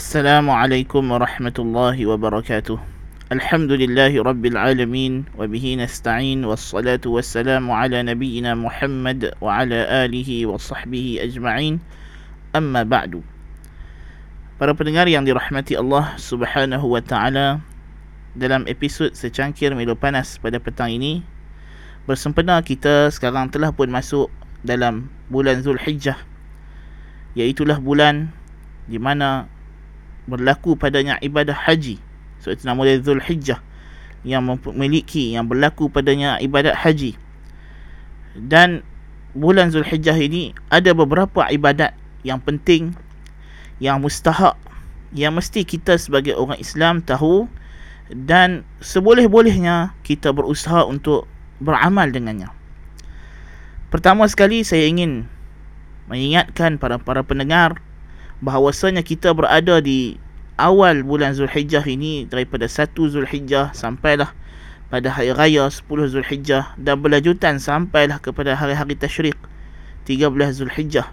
Assalamualaikum warahmatullahi wabarakatuh Alhamdulillahi rabbil alamin Wabihi nasta'in Wassalatu wassalamu ala nabiyina Muhammad Wa ala alihi wa sahbihi ajma'in. Amma ba'du. Para pendengar yang dirahmati Allah subhanahu wa ta'ala Dalam episod secangkir milu panas pada petang ini Bersempena kita sekarang telah pun masuk dalam bulan Zulhijjah Iaitulah bulan di mana berlaku padanya ibadah haji. So itu nama dia Zulhijjah yang memiliki yang berlaku padanya ibadat haji. Dan bulan Zulhijjah ini ada beberapa ibadat yang penting yang mustahak yang mesti kita sebagai orang Islam tahu. Dan seboleh-bolehnya kita berusaha untuk beramal dengannya. Pertama sekali saya ingin mengingatkan para para pendengar bahawasanya kita berada di awal bulan Zulhijjah ini daripada 1 Zulhijjah sampailah pada hari raya 10 Zulhijjah dan berlanjutan sampailah kepada hari-hari tasyrik 13 Zulhijjah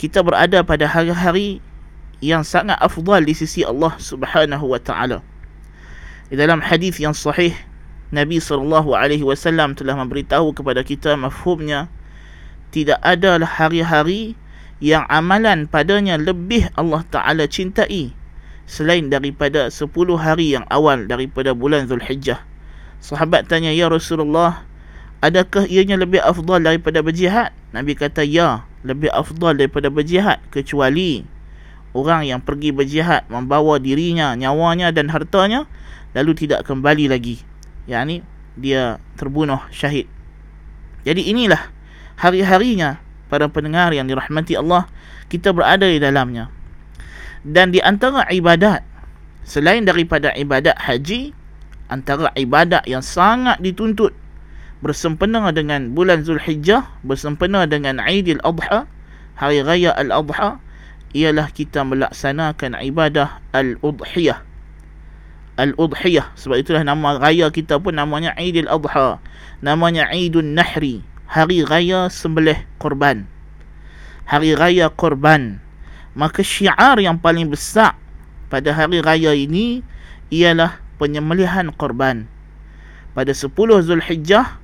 kita berada pada hari-hari yang sangat afdal di sisi Allah Subhanahu wa taala. Di dalam hadis yang sahih Nabi sallallahu alaihi wasallam telah memberitahu kepada kita mafhumnya tidak ada hari-hari yang amalan padanya lebih Allah taala cintai selain daripada 10 hari yang awal daripada bulan Zulhijjah. Sahabat tanya, "Ya Rasulullah, adakah ianya lebih afdal daripada berjihad?" Nabi kata, "Ya." lebih afdal daripada berjihad kecuali orang yang pergi berjihad membawa dirinya, nyawanya dan hartanya lalu tidak kembali lagi. yakni dia terbunuh syahid. Jadi inilah hari-harinya para pendengar yang dirahmati Allah kita berada di dalamnya. Dan di antara ibadat selain daripada ibadat haji antara ibadat yang sangat dituntut bersempena dengan bulan Zulhijjah, bersempena dengan Aidil Adha, hari raya Al-Adha, ialah kita melaksanakan ibadah Al-Udhiyah. Al-Udhiyah. Sebab itulah nama raya kita pun namanya Aidil Adha. Namanya Aidun Nahri. Hari raya sembelih korban. Hari raya korban. Maka syiar yang paling besar pada hari raya ini ialah penyembelihan korban. Pada 10 Zulhijjah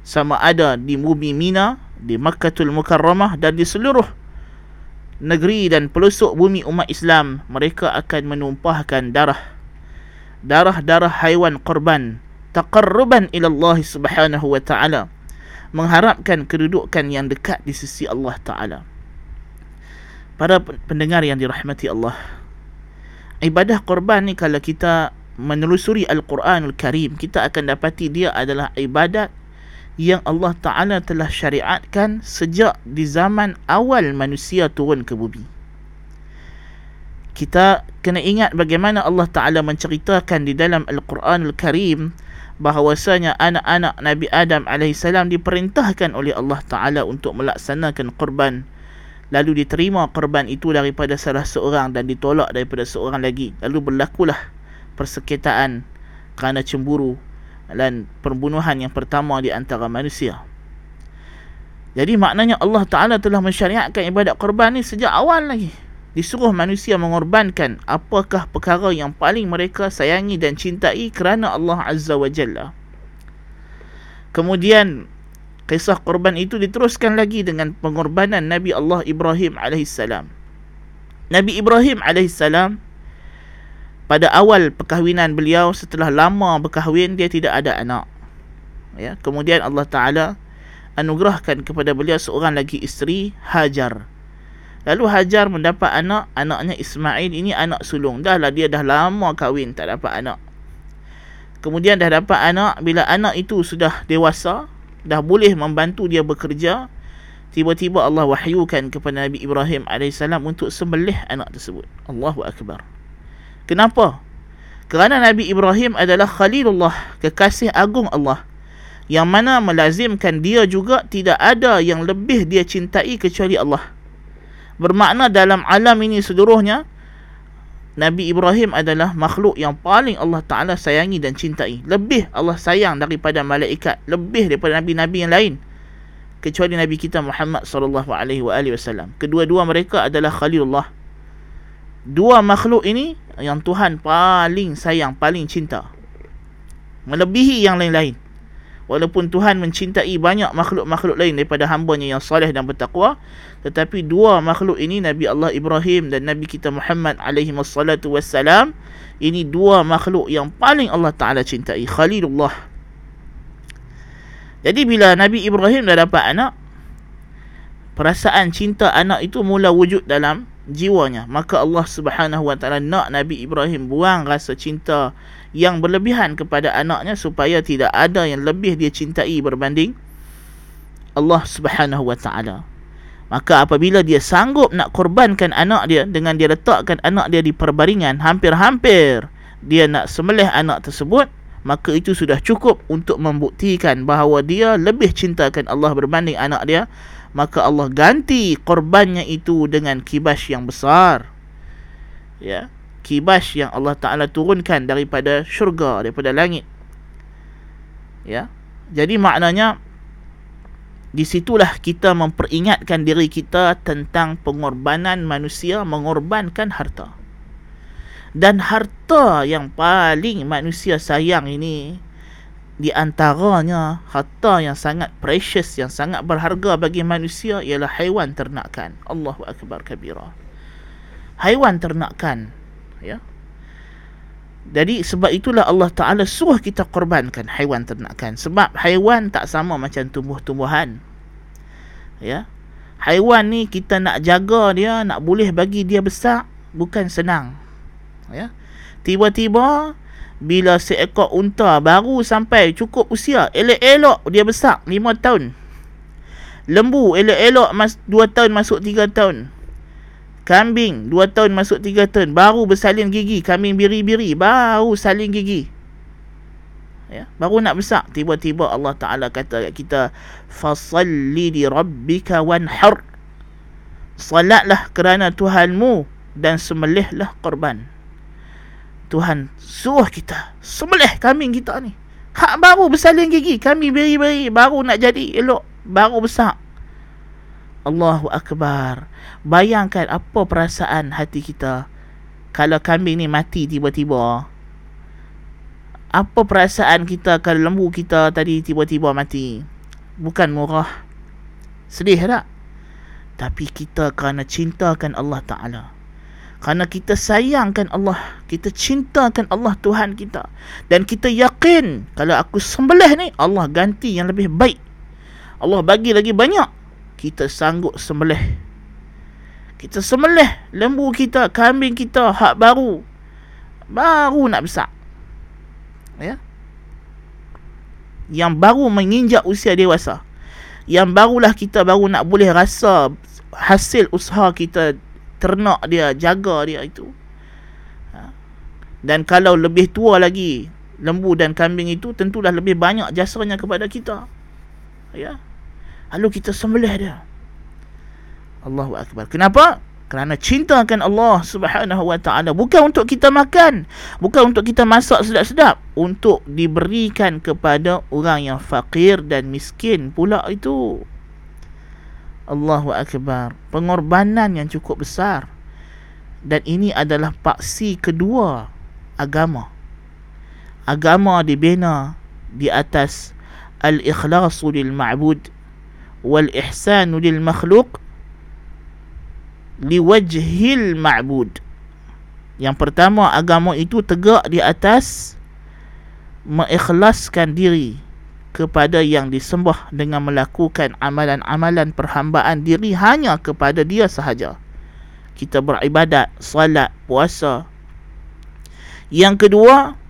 sama ada di bumi Mina, di Makkatul Mukarramah dan di seluruh negeri dan pelosok bumi umat Islam, mereka akan menumpahkan darah darah-darah haiwan korban taqarruban ila Allah Subhanahu wa taala mengharapkan kedudukan yang dekat di sisi Allah taala. Para pendengar yang dirahmati Allah. Ibadah korban ni kalau kita menelusuri Al-Quranul Karim, kita akan dapati dia adalah ibadat yang Allah Ta'ala telah syariatkan sejak di zaman awal manusia turun ke bumi. Kita kena ingat bagaimana Allah Ta'ala menceritakan di dalam Al-Quran Al-Karim bahawasanya anak-anak Nabi Adam AS diperintahkan oleh Allah Ta'ala untuk melaksanakan korban lalu diterima korban itu daripada salah seorang dan ditolak daripada seorang lagi lalu berlakulah persekitaan kerana cemburu dan pembunuhan yang pertama di antara manusia. Jadi maknanya Allah Ta'ala telah mensyariatkan ibadat korban ni sejak awal lagi. Disuruh manusia mengorbankan apakah perkara yang paling mereka sayangi dan cintai kerana Allah Azza wa Jalla. Kemudian kisah korban itu diteruskan lagi dengan pengorbanan Nabi Allah Ibrahim AS. Nabi Ibrahim AS pada awal perkahwinan beliau setelah lama berkahwin dia tidak ada anak ya kemudian Allah taala anugerahkan kepada beliau seorang lagi isteri Hajar lalu Hajar mendapat anak anaknya Ismail ini anak sulung dah lah dia dah lama kahwin tak dapat anak kemudian dah dapat anak bila anak itu sudah dewasa dah boleh membantu dia bekerja tiba-tiba Allah wahyukan kepada Nabi Ibrahim AS untuk sembelih anak tersebut Allahu Akbar Kenapa? Kerana Nabi Ibrahim adalah Khalilullah, kekasih agung Allah. Yang mana melazimkan dia juga tidak ada yang lebih dia cintai kecuali Allah. Bermakna dalam alam ini seluruhnya, Nabi Ibrahim adalah makhluk yang paling Allah Ta'ala sayangi dan cintai. Lebih Allah sayang daripada malaikat. Lebih daripada Nabi-Nabi yang lain. Kecuali Nabi kita Muhammad SAW. Kedua-dua mereka adalah Khalilullah dua makhluk ini yang Tuhan paling sayang, paling cinta. Melebihi yang lain-lain. Walaupun Tuhan mencintai banyak makhluk-makhluk lain daripada hambanya yang salih dan bertakwa, tetapi dua makhluk ini Nabi Allah Ibrahim dan Nabi kita Muhammad alaihi wassalatu wassalam ini dua makhluk yang paling Allah Taala cintai, Khalilullah. Jadi bila Nabi Ibrahim dah dapat anak, perasaan cinta anak itu mula wujud dalam jiwanya. Maka Allah Subhanahu wa taala nak Nabi Ibrahim buang rasa cinta yang berlebihan kepada anaknya supaya tidak ada yang lebih dia cintai berbanding Allah Subhanahu wa taala. Maka apabila dia sanggup nak korbankan anak dia dengan dia letakkan anak dia di perbaringan hampir-hampir dia nak sembelih anak tersebut maka itu sudah cukup untuk membuktikan bahawa dia lebih cintakan Allah berbanding anak dia maka Allah ganti korbannya itu dengan kibas yang besar ya kibas yang Allah Ta'ala turunkan daripada syurga, daripada langit. Ya. Jadi maknanya, di situlah kita memperingatkan diri kita tentang pengorbanan manusia mengorbankan harta. Dan harta yang paling manusia sayang ini, di antaranya harta yang sangat precious, yang sangat berharga bagi manusia ialah haiwan ternakan. Allahu Akbar kabira. Haiwan ternakan ya. Jadi sebab itulah Allah Taala suruh kita korbankan haiwan ternakan. Sebab haiwan tak sama macam tumbuh-tumbuhan. Ya. Haiwan ni kita nak jaga dia nak boleh bagi dia besar bukan senang. Ya. Tiba-tiba bila seekor unta baru sampai cukup usia elok-elok dia besar 5 tahun. Lembu elok-elok mas 2 tahun masuk 3 tahun Kambing 2 tahun masuk 3 tahun baru bersalin gigi, kambing biri-biri baru salin gigi. Ya, baru nak besar tiba-tiba Allah Taala kata kat kita fasalli li rabbika wanhar. Salatlah kerana Tuhanmu dan sembelihlah korban. Tuhan suruh kita sembelih kambing kita ni. Hak baru bersalin gigi, kambing biri-biri baru nak jadi elok, baru besar. Allahu Akbar. Bayangkan apa perasaan hati kita kalau kambing ni mati tiba-tiba. Apa perasaan kita kalau lembu kita tadi tiba-tiba mati? Bukan murah. Sedih tak? Tapi kita kerana cintakan Allah Ta'ala. Kerana kita sayangkan Allah. Kita cintakan Allah Tuhan kita. Dan kita yakin kalau aku sembelih ni Allah ganti yang lebih baik. Allah bagi lagi banyak kita sanggup sembelih. Kita sembelih lembu kita kambing kita hak baru. Baru nak besar. Ya? Yang baru menginjak usia dewasa. Yang barulah kita baru nak boleh rasa hasil usaha kita ternak dia jaga dia itu. Ha. dan kalau lebih tua lagi lembu dan kambing itu tentulah lebih banyak jasanya kepada kita. Ya Lalu kita sembelih dia. Allahu Akbar. Kenapa? Kerana cinta akan Allah subhanahu wa ta'ala. Bukan untuk kita makan. Bukan untuk kita masak sedap-sedap. Untuk diberikan kepada orang yang fakir dan miskin pula itu. Allahu Akbar. Pengorbanan yang cukup besar. Dan ini adalah paksi kedua agama. Agama dibina di atas al-ikhlasu lil ma'bud lil makhluk liwajhil ma'bud yang pertama agama itu tegak di atas mengikhlaskan diri kepada yang disembah dengan melakukan amalan-amalan perhambaan diri hanya kepada dia sahaja. Kita beribadat salat puasa. Yang kedua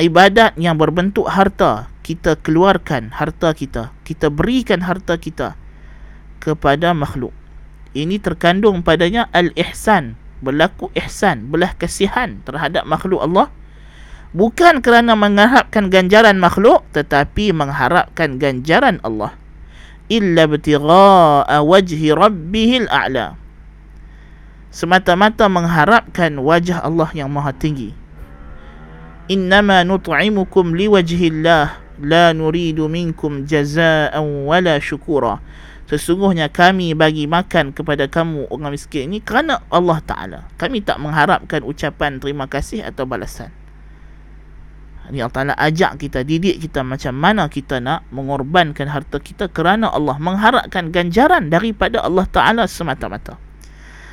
ibadat yang berbentuk harta kita keluarkan harta kita kita berikan harta kita kepada makhluk. Ini terkandung padanya al-ihsan berlaku ihsan belah kasihan terhadap makhluk Allah. Bukan kerana mengharapkan ganjaran makhluk tetapi mengharapkan ganjaran Allah. Illa btigha'a wajhi rabbihil a'la. Semata-mata mengharapkan wajah Allah yang maha tinggi innama nut'imukum liwajhillah. La nuridu minkum jazaan wala syukura. Sesungguhnya kami bagi makan kepada kamu orang miskin ini kerana Allah Ta'ala. Kami tak mengharapkan ucapan terima kasih atau balasan. Ini Allah Ta'ala ajak kita, didik kita macam mana kita nak mengorbankan harta kita kerana Allah mengharapkan ganjaran daripada Allah Ta'ala semata-mata.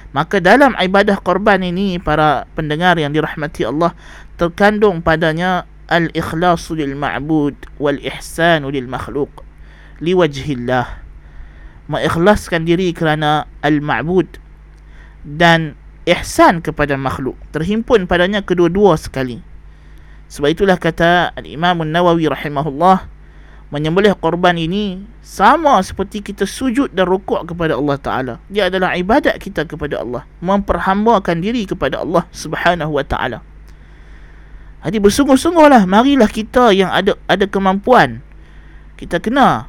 Maka dalam ibadah korban ini para pendengar yang dirahmati Allah terkandung padanya al-ikhlasu lil ma'bud wal ihsanu lil makhluk liwajhillah mengikhlaskan diri kerana al-ma'bud dan ihsan kepada makhluk terhimpun padanya kedua-dua sekali sebab itulah kata al-Imam An-Nawawi rahimahullah menyembelih korban ini sama seperti kita sujud dan rukuk kepada Allah Taala. Dia adalah ibadat kita kepada Allah, memperhambakan diri kepada Allah Subhanahu wa taala. Jadi bersungguh-sungguhlah marilah kita yang ada ada kemampuan kita kena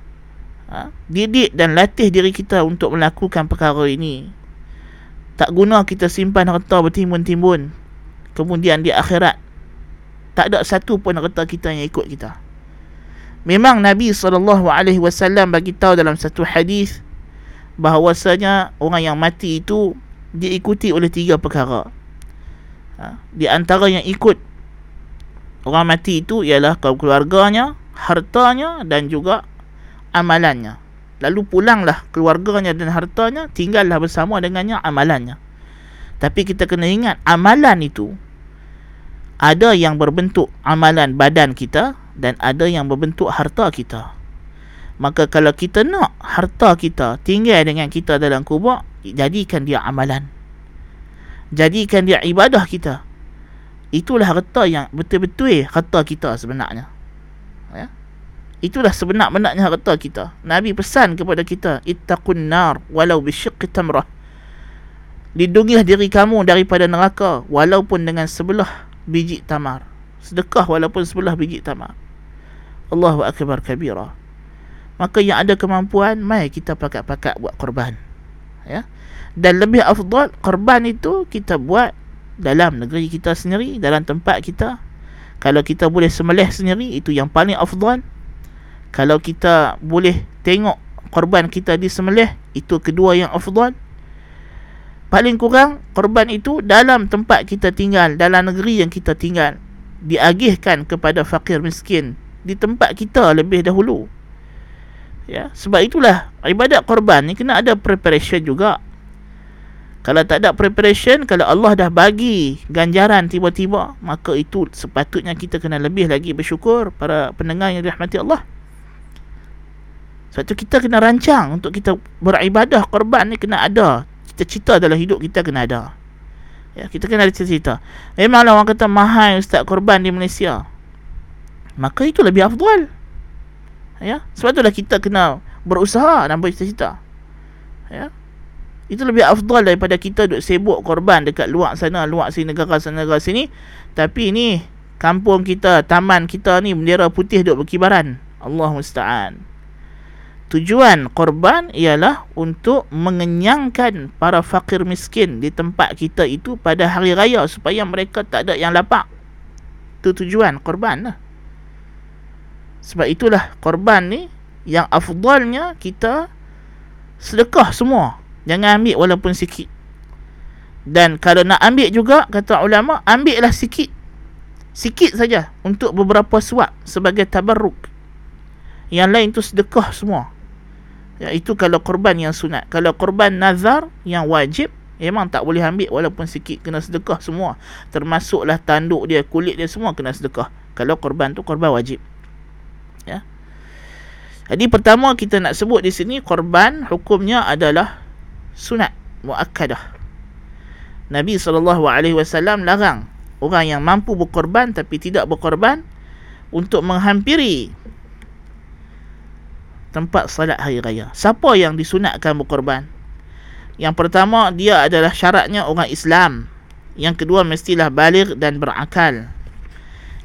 ha, didik dan latih diri kita untuk melakukan perkara ini. Tak guna kita simpan harta bertimbun-timbun kemudian di akhirat tak ada satu pun harta kita yang ikut kita. Memang Nabi SAW bagi tahu dalam satu hadis bahawasanya orang yang mati itu diikuti oleh tiga perkara. Ha? Di antara yang ikut orang mati itu ialah kaum keluarganya, hartanya dan juga amalannya. Lalu pulanglah keluarganya dan hartanya, tinggallah bersama dengannya amalannya. Tapi kita kena ingat amalan itu ada yang berbentuk amalan badan kita dan ada yang berbentuk harta kita. Maka kalau kita nak harta kita tinggal dengan kita dalam kubur, jadikan dia amalan. Jadikan dia ibadah kita. Itulah harta yang betul-betul harta kita sebenarnya. Ya? Itulah sebenar-benarnya harta kita. Nabi pesan kepada kita, ittaqun nar walau bisyiqqi tamrah. Lindungilah diri kamu daripada neraka walaupun dengan sebelah biji tamar. Sedekah walaupun sebelah biji tamar. Allahu akbar kabira. Maka yang ada kemampuan, mai kita pakat-pakat buat korban. Ya. Dan lebih afdal korban itu kita buat dalam negeri kita sendiri, dalam tempat kita. Kalau kita boleh semelih sendiri, itu yang paling afdal. Kalau kita boleh tengok korban kita di semelih, itu kedua yang afdal. Paling kurang korban itu dalam tempat kita tinggal, dalam negeri yang kita tinggal, diagihkan kepada fakir miskin di tempat kita lebih dahulu. Ya, sebab itulah ibadat korban ni kena ada preparation juga. Kalau tak ada preparation, kalau Allah dah bagi ganjaran tiba-tiba, maka itu sepatutnya kita kena lebih lagi bersyukur para pendengar yang dirahmati Allah. Sebab itu kita kena rancang untuk kita beribadah korban ni kena ada. Cita-cita dalam hidup kita kena ada. Ya, kita kena ada cita-cita. Memanglah orang kata mahal ustaz korban di Malaysia maka itu lebih afdal ya sebab itulah kita kena berusaha dan bercita-cita ya itu lebih afdal daripada kita duk sibuk korban dekat luar sana luar sini negara sana negara sini. Tapi ni kampung kita taman kita ni bendera putih duk berkibaran. Allah musta'an. Tujuan korban ialah untuk mengenyangkan para fakir miskin di tempat kita itu pada hari raya supaya mereka tak ada yang lapar. Itu tujuan korban lah. Sebab itulah korban ni yang afdalnya kita sedekah semua. Jangan ambil walaupun sikit. Dan kalau nak ambil juga kata ulama, ambillah sikit. Sikit saja untuk beberapa suap sebagai tabarruk. Yang lain tu sedekah semua. Ya, itu kalau korban yang sunat. Kalau korban nazar yang wajib, memang tak boleh ambil walaupun sikit. Kena sedekah semua. Termasuklah tanduk dia, kulit dia semua kena sedekah. Kalau korban tu korban wajib ya. Jadi pertama kita nak sebut di sini korban hukumnya adalah sunat muakkadah. Nabi SAW larang orang yang mampu berkorban tapi tidak berkorban untuk menghampiri tempat salat hari raya. Siapa yang disunatkan berkorban? Yang pertama dia adalah syaratnya orang Islam. Yang kedua mestilah baligh dan berakal.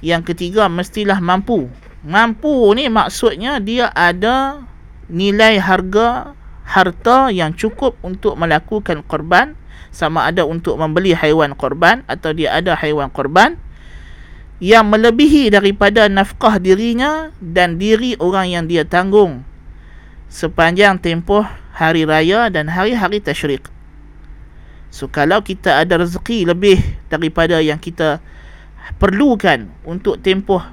Yang ketiga mestilah mampu mampu ni maksudnya dia ada nilai harga harta yang cukup untuk melakukan korban sama ada untuk membeli haiwan korban atau dia ada haiwan korban yang melebihi daripada nafkah dirinya dan diri orang yang dia tanggung sepanjang tempoh hari raya dan hari-hari tasyrik. So kalau kita ada rezeki lebih daripada yang kita perlukan untuk tempoh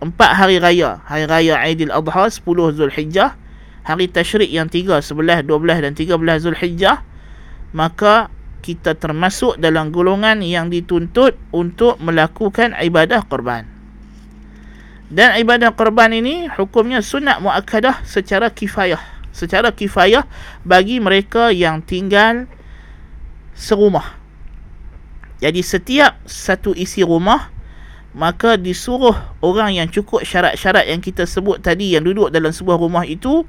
empat hari raya. Hari raya Aidil Adha 10 Zulhijjah, hari tasyrik yang 3, 11, 12 dan 13 Zulhijjah, maka kita termasuk dalam golongan yang dituntut untuk melakukan ibadah korban. Dan ibadah korban ini hukumnya sunat muakkadah secara kifayah. Secara kifayah bagi mereka yang tinggal serumah. Jadi setiap satu isi rumah maka disuruh orang yang cukup syarat-syarat yang kita sebut tadi yang duduk dalam sebuah rumah itu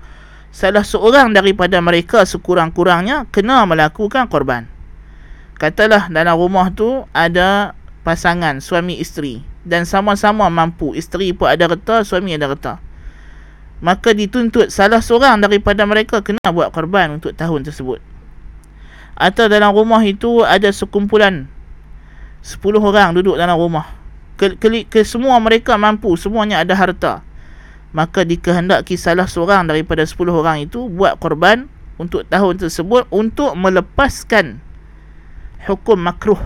salah seorang daripada mereka sekurang-kurangnya kena melakukan korban. Katalah dalam rumah tu ada pasangan suami isteri dan sama-sama mampu isteri pun ada reta suami ada reta. Maka dituntut salah seorang daripada mereka kena buat korban untuk tahun tersebut atau dalam rumah itu ada sekumpulan 10 orang duduk dalam rumah ke, ke, ke semua mereka mampu semuanya ada harta maka dikehendaki salah seorang daripada 10 orang itu buat korban untuk tahun tersebut untuk melepaskan hukum makruh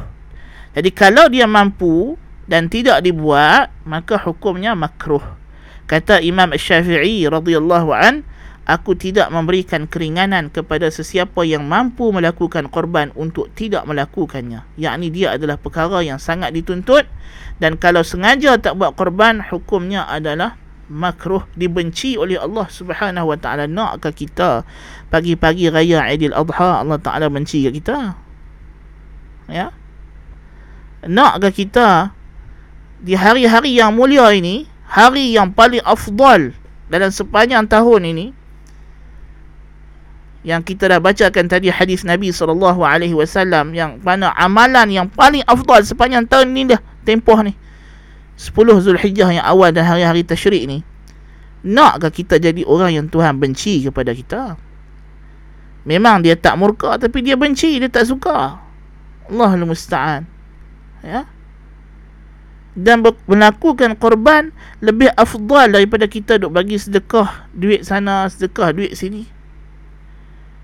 jadi kalau dia mampu dan tidak dibuat maka hukumnya makruh kata Imam Syafi'i radhiyallahu an aku tidak memberikan keringanan kepada sesiapa yang mampu melakukan korban untuk tidak melakukannya. Yakni dia adalah perkara yang sangat dituntut dan kalau sengaja tak buat korban hukumnya adalah makruh dibenci oleh Allah Subhanahu wa taala. Nakkah kita pagi-pagi raya Aidil Adha Allah Taala benci ke kita? Ya. Nakkah kita di hari-hari yang mulia ini, hari yang paling afdal dalam sepanjang tahun ini, yang kita dah bacakan tadi hadis Nabi sallallahu alaihi wasallam yang mana amalan yang paling afdal sepanjang tahun ni dah tempoh ni 10 Zulhijjah yang awal dan hari-hari tasyrik ni nakkah kita jadi orang yang Tuhan benci kepada kita? Memang dia tak murka tapi dia benci dia tak suka. Allahul musta'an. Ya? Dan melakukan korban lebih afdal daripada kita duk bagi sedekah duit sana sedekah duit sini.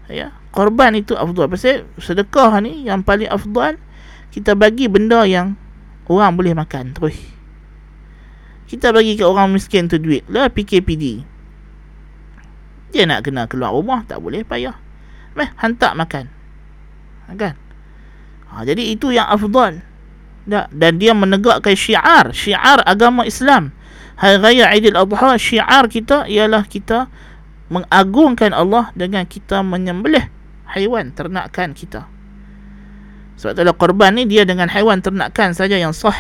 Ya? Korban itu afdal. Pasal sedekah ni yang paling afdal kita bagi benda yang orang boleh makan terus kita bagi ke orang miskin tu duit. Lah PKPD dia nak kena keluar rumah tak boleh payah. Meh hantar makan. Ha, kan? Ha, jadi itu yang afdal. Dan dia menegakkan syiar. Syiar agama Islam. Hari Raya Aidil Adha syiar kita ialah kita mengagungkan Allah dengan kita menyembelih haiwan ternakan kita. Sebab itulah korban ni dia dengan haiwan ternakan saja yang sah.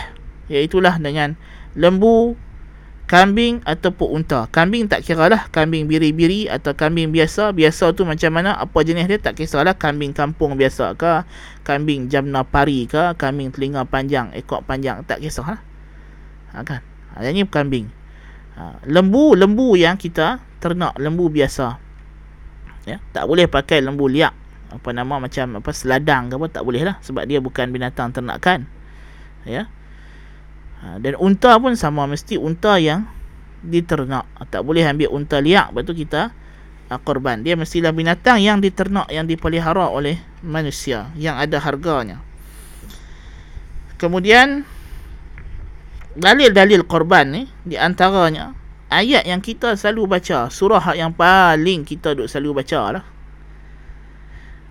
Iaitulah dengan lembu, kambing ataupun unta. Kambing tak kira lah. Kambing biri-biri atau kambing biasa. Biasa tu macam mana, apa jenis dia tak kisahlah. Kambing kampung biasa ke, kambing jamna pari ke, kambing telinga panjang, ekor panjang. Tak kisah lah. Ha, kan? Ha, ini kambing. Ha, lembu, lembu yang kita ternak lembu biasa ya tak boleh pakai lembu liak apa nama macam apa seladang ke apa tak boleh lah sebab dia bukan binatang ternakan ya ha, dan unta pun sama. Mesti unta yang diternak. Tak boleh ambil unta liak lepas tu kita uh, korban. Dia mestilah binatang yang diternak yang dipelihara oleh manusia yang ada harganya. Kemudian dalil-dalil korban ni di antaranya ayat yang kita selalu baca surah yang paling kita duk selalu baca lah.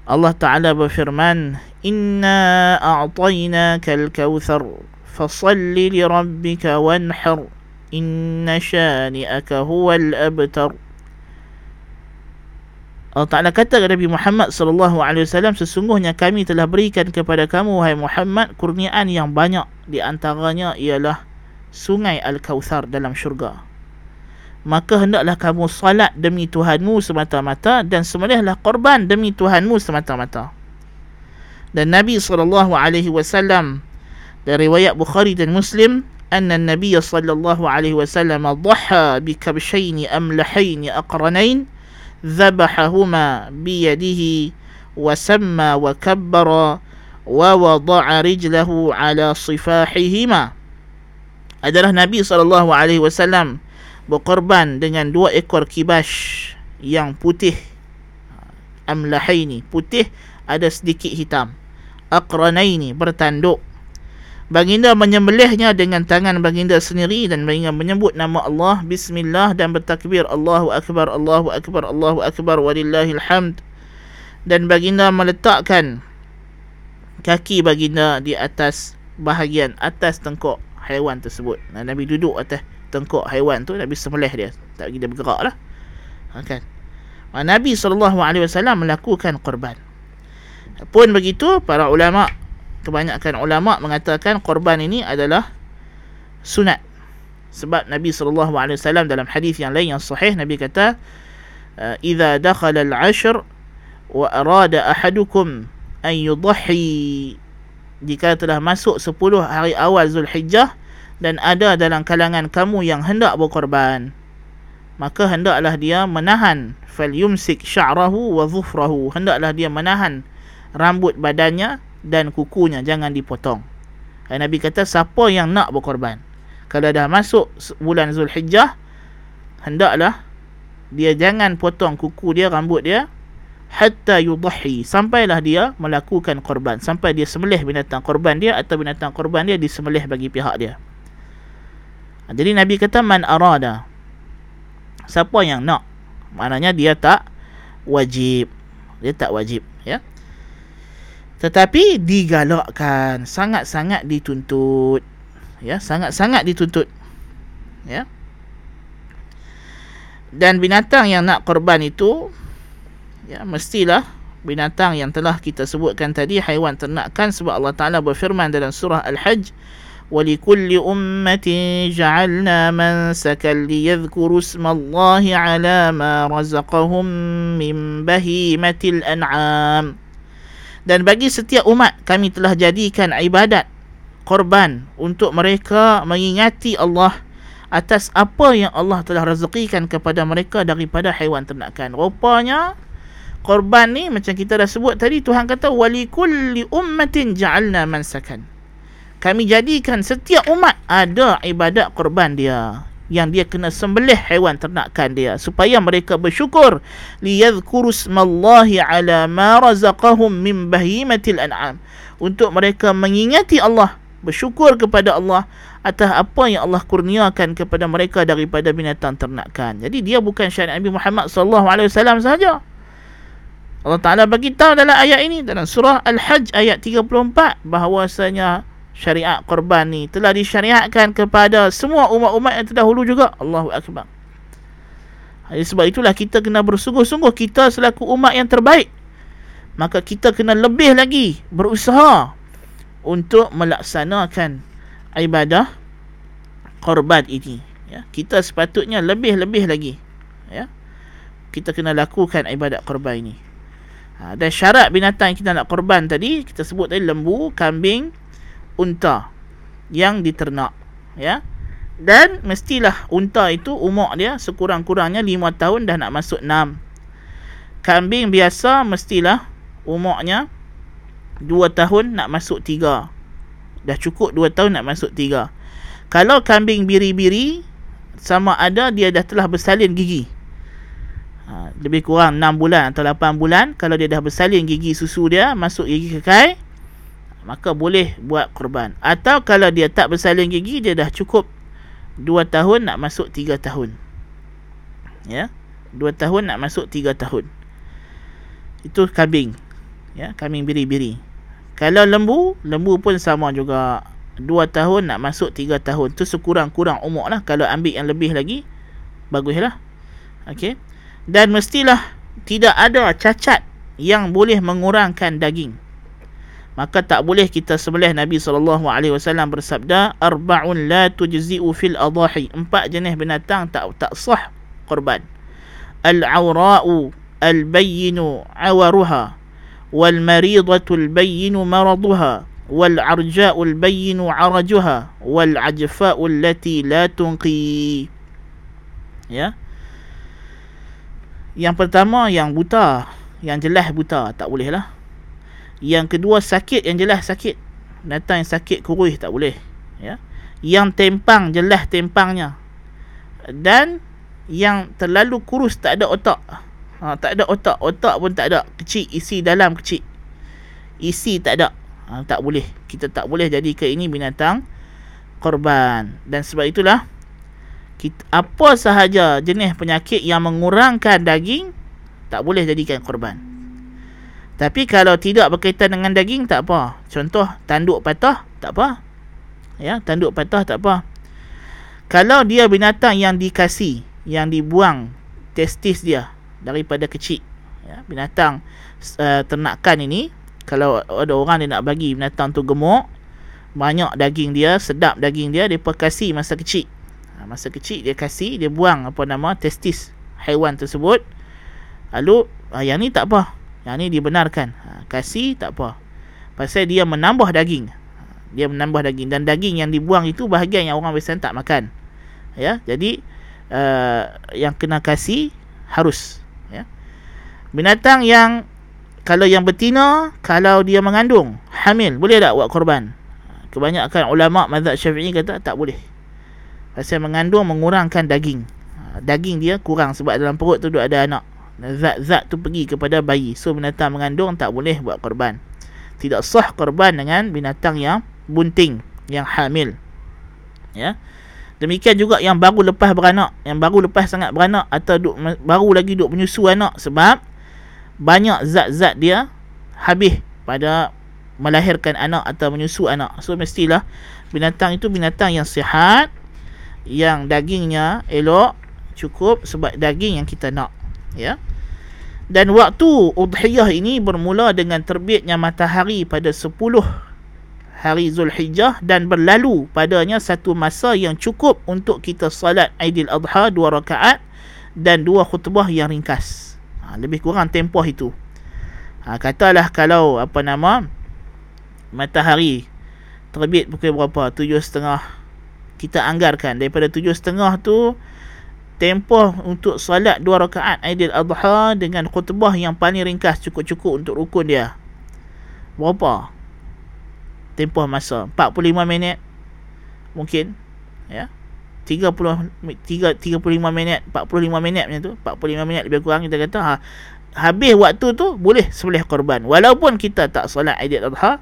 Allah Ta'ala berfirman Inna a'tainaka al-kawthar Li rabbika wanhar Inna shani'aka huwa al-abtar Allah Ta'ala kata kepada Nabi Muhammad sallallahu alaihi wasallam sesungguhnya kami telah berikan kepada kamu wahai Muhammad kurniaan yang banyak. Di antaranya ialah sungai Al-Kautsar dalam syurga. Maka hendaklah kamu salat demi Tuhanmu semata-mata dan sembelihlah korban demi Tuhanmu semata-mata. Dan Nabi sallallahu alaihi wasallam dari riwayat Bukhari dan Muslim anna Nabi sallallahu alaihi wasallam aqranayn dhabahahuma bi yadihi wa samma wa kabbara wa wada'a rijlahu ala sifahihima. Adalah Nabi sallallahu alaihi wasallam berkorban dengan dua ekor kibas yang putih. Amlahaini putih ada sedikit hitam. Aqranaini bertanduk Baginda menyembelihnya dengan tangan baginda sendiri dan baginda menyebut nama Allah Bismillah dan bertakbir Allahu Akbar Allahu Akbar Allahu Akbar walillahil hamd dan baginda meletakkan kaki baginda di atas bahagian atas tengkok haiwan tersebut. Nah, Nabi duduk atas tengkok haiwan tu Nabi sembelih dia. Tak pergi dia bergerak lah. Ha, kan? Nabi SAW melakukan korban. Pun begitu, para ulama' kebanyakan ulama mengatakan korban ini adalah sunat. Sebab Nabi sallallahu alaihi wasallam dalam hadis yang lain yang sahih Nabi kata uh, idza dakhala al-ashr wa arada ahadukum an yudhi. Jika telah masuk 10 hari awal Zulhijjah dan ada dalam kalangan kamu yang hendak berkorban maka hendaklah dia menahan. Fal yumsik sya'rahu wa dhufrahu hendaklah dia menahan rambut badannya dan kukunya jangan dipotong. Dan Nabi kata siapa yang nak berkorban? Kalau dah masuk bulan Zulhijjah hendaklah dia jangan potong kuku dia rambut dia hatta yudhi. Sampailah dia melakukan korban. Sampai dia sembelih binatang korban dia atau binatang korban dia disembelih bagi pihak dia. Ha, jadi Nabi kata man arada. Siapa yang nak? Maknanya dia tak wajib. Dia tak wajib tetapi digalakkan sangat-sangat dituntut ya sangat-sangat dituntut ya dan binatang yang nak korban itu ya mestilah binatang yang telah kita sebutkan tadi haiwan ternakan sebab Allah Taala berfirman dalam surah Al-Hajj ولكل أمة جعلنا منسكا ليذكروا اسم الله على ما رزقهم من بهيمة الأنعام dan bagi setiap umat kami telah jadikan ibadat korban untuk mereka mengingati Allah atas apa yang Allah telah rezekikan kepada mereka daripada haiwan ternakan. Rupanya korban ni macam kita dah sebut tadi Tuhan kata wali kulli ummatin ja'alna mansakan. Kami jadikan setiap umat ada ibadat korban dia yang dia kena sembelih haiwan ternakan dia supaya mereka bersyukur. Liyadhkuru smallahi ala ma razaqahum min bahimatil an'am. Untuk mereka mengingati Allah bersyukur kepada Allah atas apa yang Allah kurniakan kepada mereka daripada binatang ternakan. Jadi dia bukan syariat Nabi Muhammad sallallahu alaihi wasallam saja Allah Taala bagi tahu dalam ayat ini dalam surah Al-Hajj ayat 34 bahawasanya syariat korban ni. Telah disyariatkan kepada semua umat-umat yang terdahulu juga. Allahu Akbar. Jadi sebab itulah kita kena bersungguh-sungguh kita selaku umat yang terbaik. Maka kita kena lebih lagi berusaha untuk melaksanakan ibadah korban ini. Ya kita sepatutnya lebih-lebih lagi. Ya kita kena lakukan ibadat korban ini. Ha, dan syarat binatang yang kita nak korban tadi kita sebut tadi lembu kambing unta yang diternak ya. Dan mestilah unta itu umur dia sekurang-kurangnya 5 tahun dah nak masuk 6 kambing biasa mestilah umurnya 2 tahun nak masuk 3 dah cukup 2 tahun nak masuk 3 kalau kambing biri-biri sama ada dia dah telah bersalin gigi. Ha, lebih kurang 6 bulan atau 8 bulan kalau dia dah bersalin gigi susu dia masuk gigi kekai maka boleh buat korban atau kalau dia tak bersalin gigi dia dah cukup 2 tahun nak masuk 3 tahun. Ya? 2 tahun nak masuk 3 tahun. Itu kambing. Ya? Kambing biri-biri. Kalau lembu lembu pun sama juga. 2 tahun nak masuk 3 tahun. Tu sekurang-kurang umur lah. Kalau ambil yang lebih lagi baguslah okey. Dan mestilah tidak ada cacat yang boleh mengurangkan daging maka tak boleh kita sembelih Nabi wasallam bersabda arbaun la tujzi'u fil adahi. Empat jenis binatang tak tak sah korban. Al awra'u al bayyinu awaruha. Wal maridatu al bayyinu maraduha. Wal arja'u al bayyinu arajuha. Wal ajfa'u allati la tunqi. Ya? Yang pertama yang buta. Yang jelas buta tak boleh lah yang kedua sakit yang jelas sakit. Datang yang sakit kurus tak boleh. Ya. Yang tempang jelas tempangnya. Dan yang terlalu kurus tak ada otak. Ha, tak ada otak. Otak pun tak ada. Kecil. Isi dalam kecil. Isi tak ada. Ha, tak boleh. Kita tak boleh jadikan ini binatang korban. Dan sebab itulah, kita, apa sahaja jenis penyakit yang mengurangkan daging, tak boleh jadikan korban. Tapi kalau tidak berkaitan dengan daging, tak apa. Contoh, tanduk patah, tak apa. Ya, tanduk patah, tak apa. Kalau dia binatang yang dikasih, yang dibuang testis dia, daripada kecil ya, binatang uh, ternakan ini kalau ada orang dia nak bagi binatang tu gemuk banyak daging dia sedap daging dia dia kasih masa kecil ha, masa kecil dia kasih dia buang apa nama testis haiwan tersebut lalu ha, yang ni tak apa yang ni dibenarkan ha, kasih tak apa pasal dia menambah daging dia menambah daging dan daging yang dibuang itu bahagian yang orang biasa tak makan ya jadi uh, yang kena kasih harus Binatang yang kalau yang betina, kalau dia mengandung, hamil, boleh tak buat korban? Kebanyakan ulama mazhab Syafi'i kata tak boleh. Pasal mengandung mengurangkan daging. Daging dia kurang sebab dalam perut tu ada anak. Zat-zat tu pergi kepada bayi. So binatang mengandung tak boleh buat korban. Tidak sah korban dengan binatang yang bunting, yang hamil. Ya. Demikian juga yang baru lepas beranak, yang baru lepas sangat beranak atau duk, baru lagi duk menyusu anak sebab banyak zat-zat dia habis pada melahirkan anak atau menyusu anak. So mestilah binatang itu binatang yang sihat, yang dagingnya elok, cukup sebab daging yang kita nak. Ya. Dan waktu udhiyah ini bermula dengan terbitnya matahari pada 10 hari Zulhijjah dan berlalu padanya satu masa yang cukup untuk kita salat Aidil Adha dua rakaat dan dua khutbah yang ringkas. Ha, lebih kurang tempoh itu. Ha, katalah kalau apa nama matahari terbit pukul berapa? Tujuh setengah kita anggarkan. Daripada tujuh setengah tu tempoh untuk solat dua rakaat Aidil Adha dengan khutbah yang paling ringkas cukup-cukup untuk rukun dia. Berapa? Tempoh masa. 45 minit? Mungkin. Ya. 30 3 35 minit 45 minit macam tu. 45 minit lebih kurang kita kata ha, habis waktu tu boleh sembelih korban. Walaupun kita tak solat Aidil Adha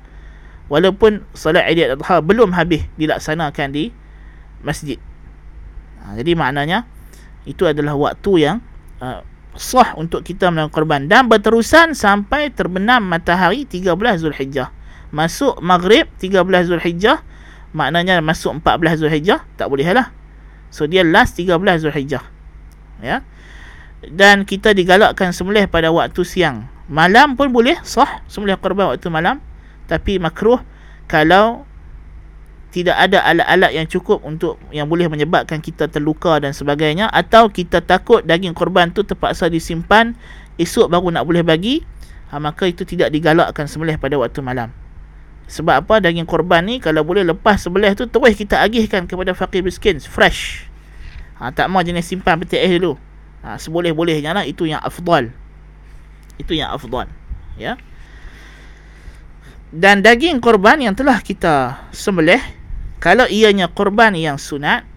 walaupun solat Aidil Adha belum habis dilaksanakan di masjid. Ha, jadi maknanya itu adalah waktu yang uh, sah untuk kita melakukan korban dan berterusan sampai terbenam matahari 13 Zulhijjah masuk maghrib 13 Zulhijjah maknanya masuk 14 Zulhijjah tak boleh lah So dia last 13 Zulhijjah. Ya. Dan kita digalakkan sembelih pada waktu siang. Malam pun boleh sah sembelih korban waktu malam. Tapi makruh kalau tidak ada alat-alat yang cukup untuk yang boleh menyebabkan kita terluka dan sebagainya atau kita takut daging korban tu terpaksa disimpan esok baru nak boleh bagi ha, maka itu tidak digalakkan sembelih pada waktu malam sebab apa daging korban ni kalau boleh lepas sebelah tu terus kita agihkan kepada fakir miskin fresh. Ha, tak mau jenis simpan peti air dulu. Ha, seboleh-bolehnya lah itu yang afdal. Itu yang afdal. Ya. Dan daging korban yang telah kita sembelih kalau ianya korban yang sunat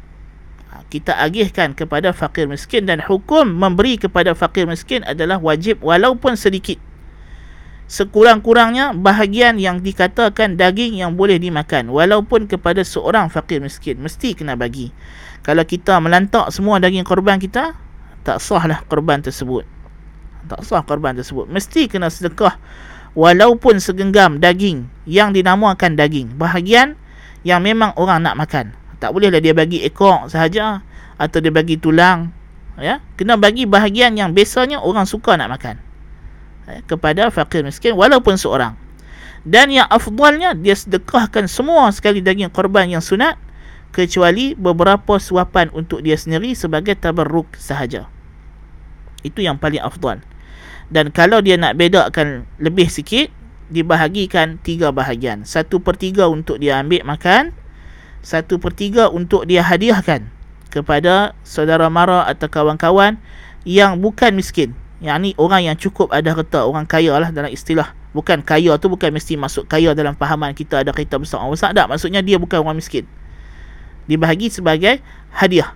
ha, kita agihkan kepada fakir miskin dan hukum memberi kepada fakir miskin adalah wajib walaupun sedikit. Sekurang-kurangnya bahagian yang dikatakan daging yang boleh dimakan walaupun kepada seorang fakir miskin mesti kena bagi. Kalau kita melantak semua daging korban kita tak sahlah korban tersebut. Tak sah korban tersebut. Mesti kena sedekah walaupun segenggam daging yang dinamakan daging. Bahagian yang memang orang nak makan. Tak bolehlah dia bagi ekor sahaja atau dia bagi tulang ya. Kena bagi bahagian yang biasanya orang suka nak makan eh, kepada fakir miskin walaupun seorang. Dan yang afdalnya dia sedekahkan semua sekali daging korban yang sunat kecuali beberapa suapan untuk dia sendiri sebagai tabarruk sahaja. Itu yang paling afdal. Dan kalau dia nak bedakan lebih sikit dibahagikan tiga bahagian. Satu per tiga untuk dia ambil makan satu per tiga untuk dia hadiahkan kepada saudara mara atau kawan-kawan yang bukan miskin. Yang ni orang yang cukup ada harta orang kaya lah dalam istilah. Bukan kaya tu bukan mesti masuk kaya dalam fahaman kita ada kereta besar orang besar. Tak maksudnya dia bukan orang miskin. Dibahagi sebagai hadiah.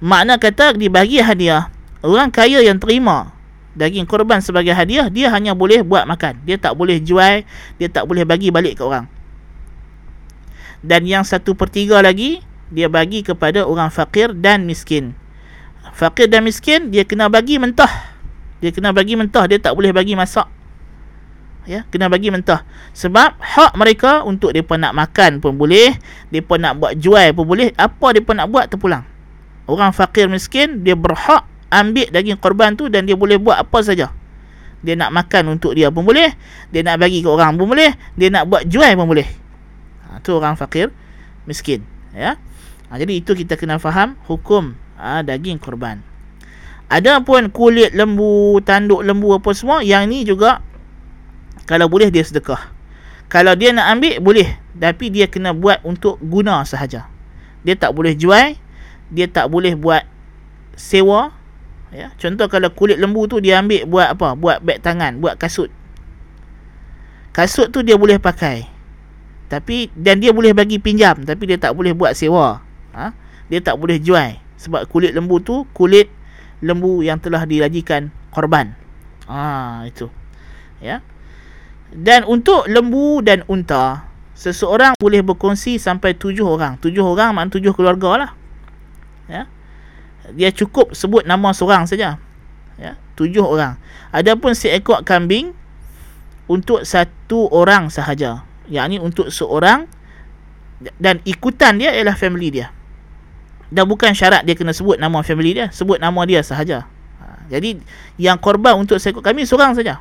Makna kata dibagi hadiah orang kaya yang terima daging korban sebagai hadiah dia hanya boleh buat makan. Dia tak boleh jual dia tak boleh bagi balik ke orang. Dan yang satu pertiga lagi dia bagi kepada orang fakir dan miskin. Fakir dan miskin dia kena bagi mentah. Dia kena bagi mentah dia tak boleh bagi masak. Ya kena bagi mentah. Sebab hak mereka untuk depa nak makan pun boleh depa nak buat jual pun boleh. Apa depa nak buat terpulang. Orang fakir miskin dia berhak ambil daging korban tu dan dia boleh buat apa saja dia nak makan untuk dia pun boleh dia nak bagi ke orang pun boleh dia nak buat jual pun boleh ha, tu orang fakir miskin ya ha, jadi itu kita kena faham hukum ha, daging korban ada pun kulit lembu tanduk lembu apa semua yang ni juga kalau boleh dia sedekah. Kalau dia nak ambil boleh, tapi dia kena buat untuk guna sahaja. Dia tak boleh jual, dia tak boleh buat sewa. Ya, contoh kalau kulit lembu tu dia ambil buat apa? Buat beg tangan, buat kasut. Kasut tu dia boleh pakai. Tapi dan dia boleh bagi pinjam, tapi dia tak boleh buat sewa. Ha? Dia tak boleh jual sebab kulit lembu tu kulit lembu yang telah dirajikan korban. Ha, itu. Ya. Dan untuk lembu dan unta, seseorang boleh berkongsi sampai tujuh orang. Tujuh orang maknanya tujuh keluarga lah. Ya. Dia cukup sebut nama seorang saja. Ya. Tujuh orang. Adapun seekor kambing untuk satu orang sahaja. Yang ini untuk seorang dan ikutan dia ialah family dia. Dan bukan syarat dia kena sebut nama family dia. Sebut nama dia sahaja. Ha, jadi yang korban untuk seekor kambing seorang saja.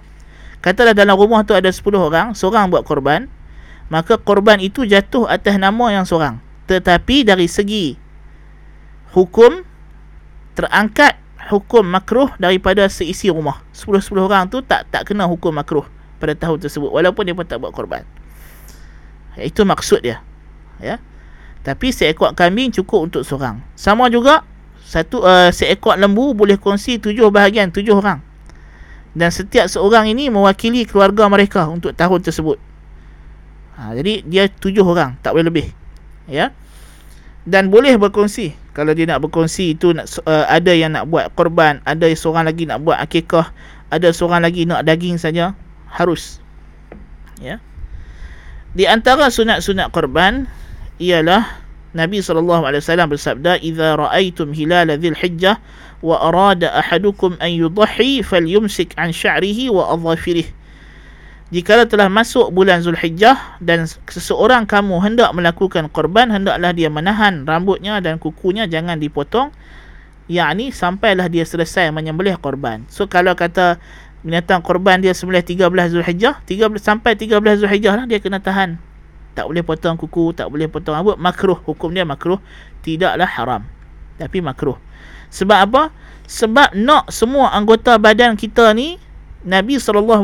Katalah dalam rumah tu ada 10 orang, seorang buat korban, maka korban itu jatuh atas nama yang seorang. Tetapi dari segi hukum terangkat hukum makruh daripada seisi rumah. 10-10 orang tu tak tak kena hukum makruh pada tahun tersebut walaupun dia pun tak buat korban. Ya, itu maksud dia. Ya. Tapi seekor kambing cukup untuk seorang. Sama juga satu uh, seekor lembu boleh kongsi tujuh bahagian, tujuh orang dan setiap seorang ini mewakili keluarga mereka untuk tahun tersebut. Ha, jadi dia tujuh orang, tak boleh lebih. Ya. Dan boleh berkongsi. Kalau dia nak berkongsi itu nak, uh, ada yang nak buat korban, ada seorang lagi nak buat akikah, ada seorang lagi nak daging saja, harus. Ya. Di antara sunat-sunat korban ialah Nabi SAW bersabda, "Idza ra'aitum hilal dzil hijjah wa arada ahadukum an yudhi falyumsik an sya'rihi wa adhafirih jika telah masuk bulan Zulhijjah dan seseorang kamu hendak melakukan korban hendaklah dia menahan rambutnya dan kukunya jangan dipotong. Yakni sampailah dia selesai menyembelih korban. So kalau kata binatang korban dia sembelih 13 Zulhijjah 13 sampai 13 Zulhijjah lah dia kena tahan. Tak boleh potong kuku tak boleh potong rambut makruh. Hukum dia makruh. Tidaklah haram tapi makruh. Sebab apa? Sebab nak semua anggota badan kita ni Nabi SAW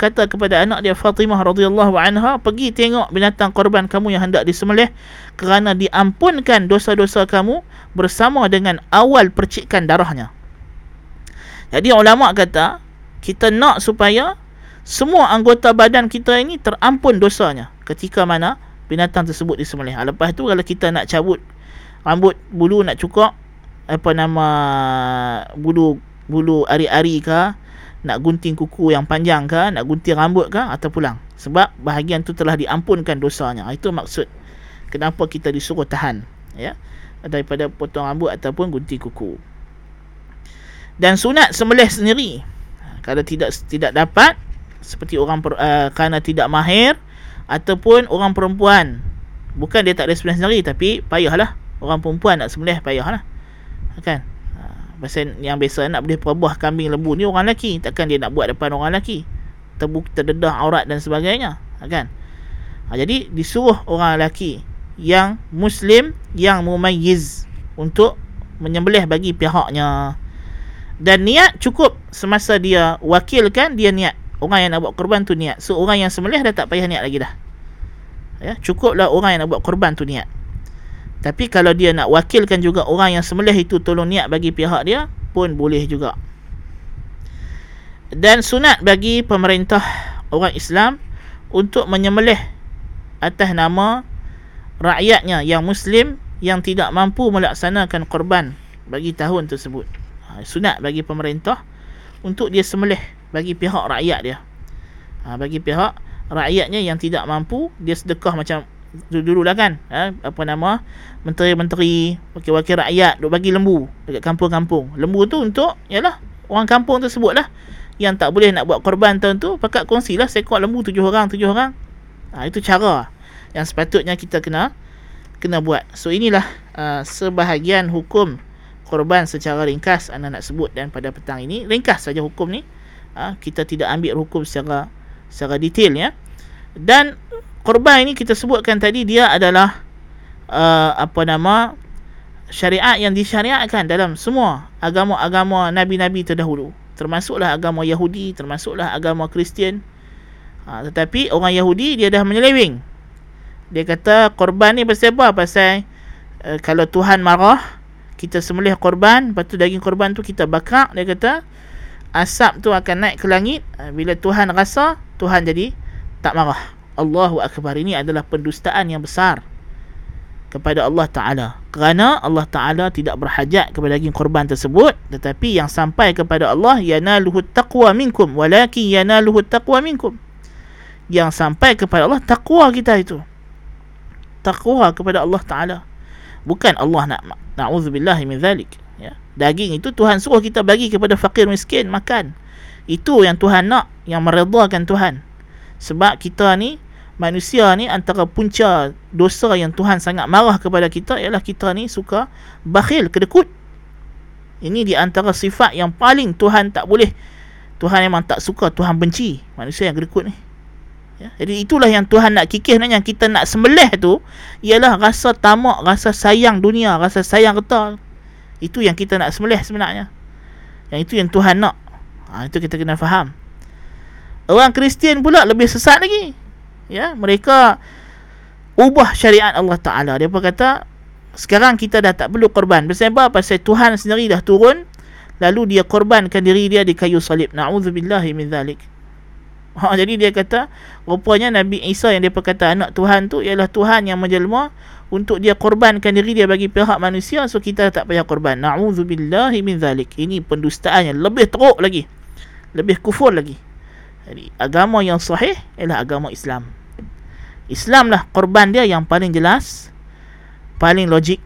kata kepada anak dia Fatimah radhiyallahu anha pergi tengok binatang korban kamu yang hendak disembelih kerana diampunkan dosa-dosa kamu bersama dengan awal percikan darahnya. Jadi ulama kata kita nak supaya semua anggota badan kita ini terampun dosanya ketika mana binatang tersebut disembelih. Lepas tu kalau kita nak cabut rambut bulu nak cukur apa nama bulu bulu ari-ari ke nak gunting kuku yang panjang ke nak gunting rambut ke atau pulang? Sebab bahagian tu telah diampunkan dosanya. Itu maksud kenapa kita disuruh tahan ya daripada potong rambut ataupun gunting kuku. Dan sunat sembelih sendiri. Kalau tidak tidak dapat seperti orang uh, kerana tidak mahir ataupun orang perempuan. Bukan dia tak ada sendiri tapi payahlah. Orang perempuan nak sembelih payahlah. Kan pasal yang biasa nak boleh perbuah kambing lembu ni orang lelaki. Takkan dia nak buat depan orang lelaki. Terbuk terdedah aurat dan sebagainya kan? Ha, jadi disuruh orang lelaki yang muslim yang mumayyiz untuk menyembelih bagi pihaknya. Dan niat cukup semasa dia wakilkan dia niat. Orang yang nak buat korban tu niat. So orang yang sembelih dah tak payah niat lagi dah. Ya cukuplah orang yang nak buat korban tu niat tapi kalau dia nak wakilkan juga orang yang sembelih itu tolong niat bagi pihak dia pun boleh juga. Dan sunat bagi pemerintah orang Islam untuk menyembelih atas nama rakyatnya yang muslim yang tidak mampu melaksanakan korban bagi tahun tersebut. Ha, sunat bagi pemerintah untuk dia sembelih bagi pihak rakyat dia ha, bagi pihak rakyatnya yang tidak mampu dia sedekah macam dulu lah kan ha, apa nama? Menteri-menteri wakil-wakil rakyat duk bagi lembu dekat kampung-kampung. Lembu tu untuk yalah orang kampung tersebut lah. Yang tak boleh nak buat korban tahun tu pakat kongsilah seekor lembu tujuh orang tujuh orang. Ha, itu cara yang sepatutnya kita kena kena buat. So inilah uh, sebahagian hukum korban secara ringkas anda nak sebut dan pada petang ini ringkas saja hukum ni. Ha, kita tidak ambil hukum secara secara detail ya. Dan korban ini kita sebutkan tadi dia adalah uh, apa nama syariat yang disyariatkan dalam semua agama-agama nabi-nabi terdahulu. Termasuklah agama Yahudi termasuklah agama Kristian. Ha, tetapi orang Yahudi dia dah menyeleweng. Dia kata korban ni pasal apa pasal uh, kalau Tuhan marah kita sembelih korban. Lepas tu daging korban tu kita bakar. Dia kata asap tu akan naik ke langit. Ha, bila Tuhan rasa Tuhan jadi tak marah Allahu Akbar. Ini adalah pendustaan yang besar kepada Allah Ta'ala. Kerana Allah Ta'ala tidak berhajat kepada daging korban tersebut tetapi yang sampai kepada Allah yanaluhu taqwa minkum walakin yanaluhu taqwa minkum. Yang sampai kepada Allah taqwa kita itu. Taqwa kepada Allah Ta'ala. Bukan Allah nak na'udzubillah min zalik ya. daging itu Tuhan suruh kita bagi kepada fakir miskin makan. Itu yang Tuhan nak yang meredakan Tuhan. Sebab kita ni manusia ni antara punca dosa yang Tuhan sangat marah kepada kita ialah kita ni suka bakhil kedekut. Ini di antara sifat yang paling Tuhan tak boleh. Tuhan memang tak suka Tuhan benci manusia yang kedekut ni. Ya? jadi itulah yang Tuhan nak kikis nak yang kita nak sembelih tu ialah rasa tamak rasa sayang dunia rasa sayang kita itu yang kita nak sembelih sebenarnya. Yang itu yang Tuhan nak. Ha, itu kita kena faham. Orang Kristian pula lebih sesat lagi ya mereka ubah syariat Allah Taala. Dia kata sekarang kita dah tak perlu korban. Pasal pasal Tuhan sendiri dah turun lalu dia korbankan diri dia di kayu salib. Naudzubillahi min zalik. Ha jadi dia kata rupanya Nabi Isa yang dia kata anak Tuhan tu ialah Tuhan yang menjelma untuk dia korbankan diri dia bagi pihak manusia so kita tak payah korban. Naudzubillahi min zalik. Ini pendustaan yang lebih teruk lagi. Lebih kufur lagi jadi agama yang sahih ialah agama Islam. Islam lah korban dia yang paling jelas paling logik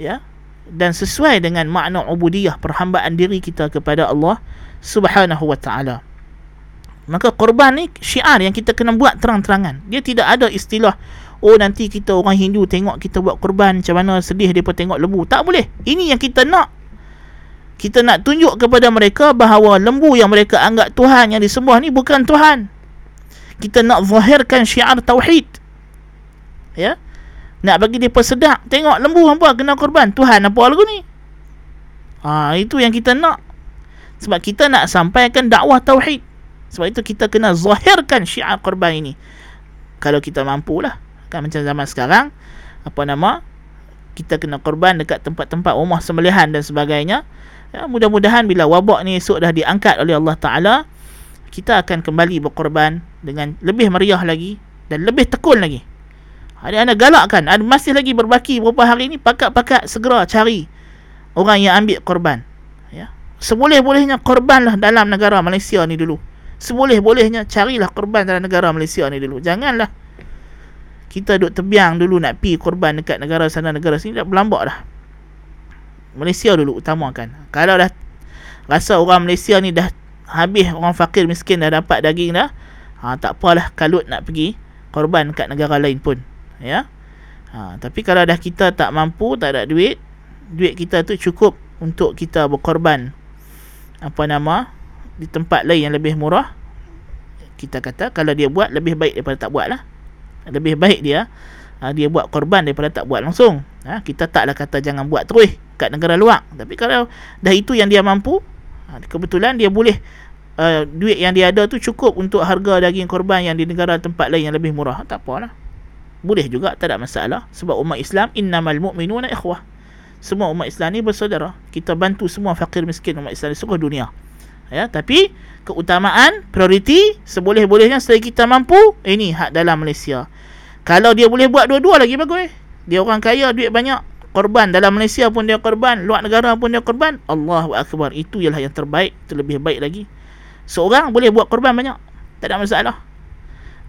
ya. Dan sesuai dengan makna ubudiyah perhambaan diri kita kepada Allah Subhanahu wa taala. Maka korban ni syiar yang kita kena buat terang-terangan. Dia tidak ada istilah oh nanti kita orang Hindu tengok kita buat korban macam mana sedih depa tengok lembu tak boleh. Ini yang kita nak kita nak tunjuk kepada mereka bahawa lembu yang mereka anggap Tuhan yang disembah ni bukan Tuhan. Kita nak zahirkan syiar tauhid. Ya? Nak bagi dia persedak. Tengok lembu apa kena korban. Tuhan apa lagu ni. Ha, itu yang kita nak. Sebab kita nak sampaikan dakwah tauhid. Sebab itu kita kena zahirkan syiar korban ini. Kalau kita mampu lah kan macam zaman sekarang apa nama kita kena korban dekat tempat-tempat rumah sembelihan dan sebagainya ya, mudah-mudahan bila wabak ni esok dah diangkat oleh Allah Ta'ala kita akan kembali berkorban dengan lebih meriah lagi dan lebih tekun lagi. Ada anak galakkan, ada masih lagi berbaki beberapa hari ini pakat-pakat segera cari orang yang ambil korban. Ya. Seboleh-bolehnya korbanlah dalam negara Malaysia ni dulu. Seboleh-bolehnya carilah korban dalam negara Malaysia ni dulu. Janganlah kita duduk tebiang dulu nak pi korban dekat negara sana negara sini dah berlambak dah. Malaysia dulu utamakan. Kalau dah rasa orang Malaysia ni dah habis orang fakir miskin dah dapat daging dah ha, tak apalah kalut nak pergi korban kat negara lain pun ya. Ha, tapi kalau dah kita tak mampu tak ada duit duit kita tu cukup untuk kita berkorban apa nama di tempat lain yang lebih murah. Kita kata kalau dia buat lebih baik daripada tak buat lah lebih baik dia ha, dia buat korban daripada tak buat langsung. Ha, kita taklah kata jangan buat terus kat negara luar. Tapi kalau dah itu yang dia mampu ha, kebetulan dia boleh uh, duit yang dia ada tu cukup untuk harga daging korban yang di negara tempat lain yang lebih murah. Tak apalah. Boleh juga tak ada masalah. Sebab umat Islam innamal mu'minuna ikhwah. Semua umat Islam ni bersaudara. Kita bantu semua fakir miskin umat Islam di seluruh dunia. Ya tapi keutamaan prioriti seboleh-bolehnya selagi kita mampu ini hak dalam Malaysia kalau dia boleh buat dua-dua lagi bagus dia orang kaya duit banyak korban. Dalam Malaysia pun dia korban luar negara pun dia korban. Allahu Akbar. Itu ialah yang terbaik itu lebih baik lagi. Seorang boleh buat korban banyak tak ada masalah.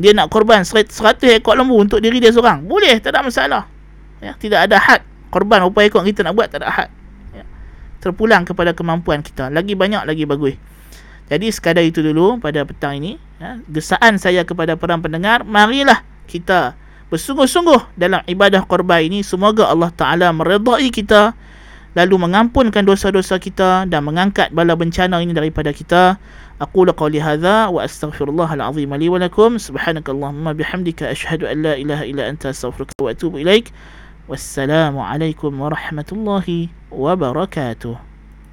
Dia nak korban 100 ekor lembu untuk diri dia seorang boleh tak ada masalah. Ya, tidak ada had. Korban berapa ekor kita nak buat tak ada had. Ya. terpulang kepada kemampuan kita. Lagi banyak lagi bagus. Jadi sekadar itu dulu pada petang ini ya, gesaan saya kepada para pendengar marilah kita bersungguh-sungguh dalam ibadah korban ini semoga Allah Taala meredai kita lalu mengampunkan dosa-dosa kita dan mengangkat bala bencana ini daripada kita. Aqulu qawli hadha wa astaghfirullahal azim li wa lakum. Subhanakallahumma bihamdika ashhadu an la ilaha illa anta astaghfiruka wa atubu ilaik. Wassalamu alaikum warahmatullahi wabarakatuh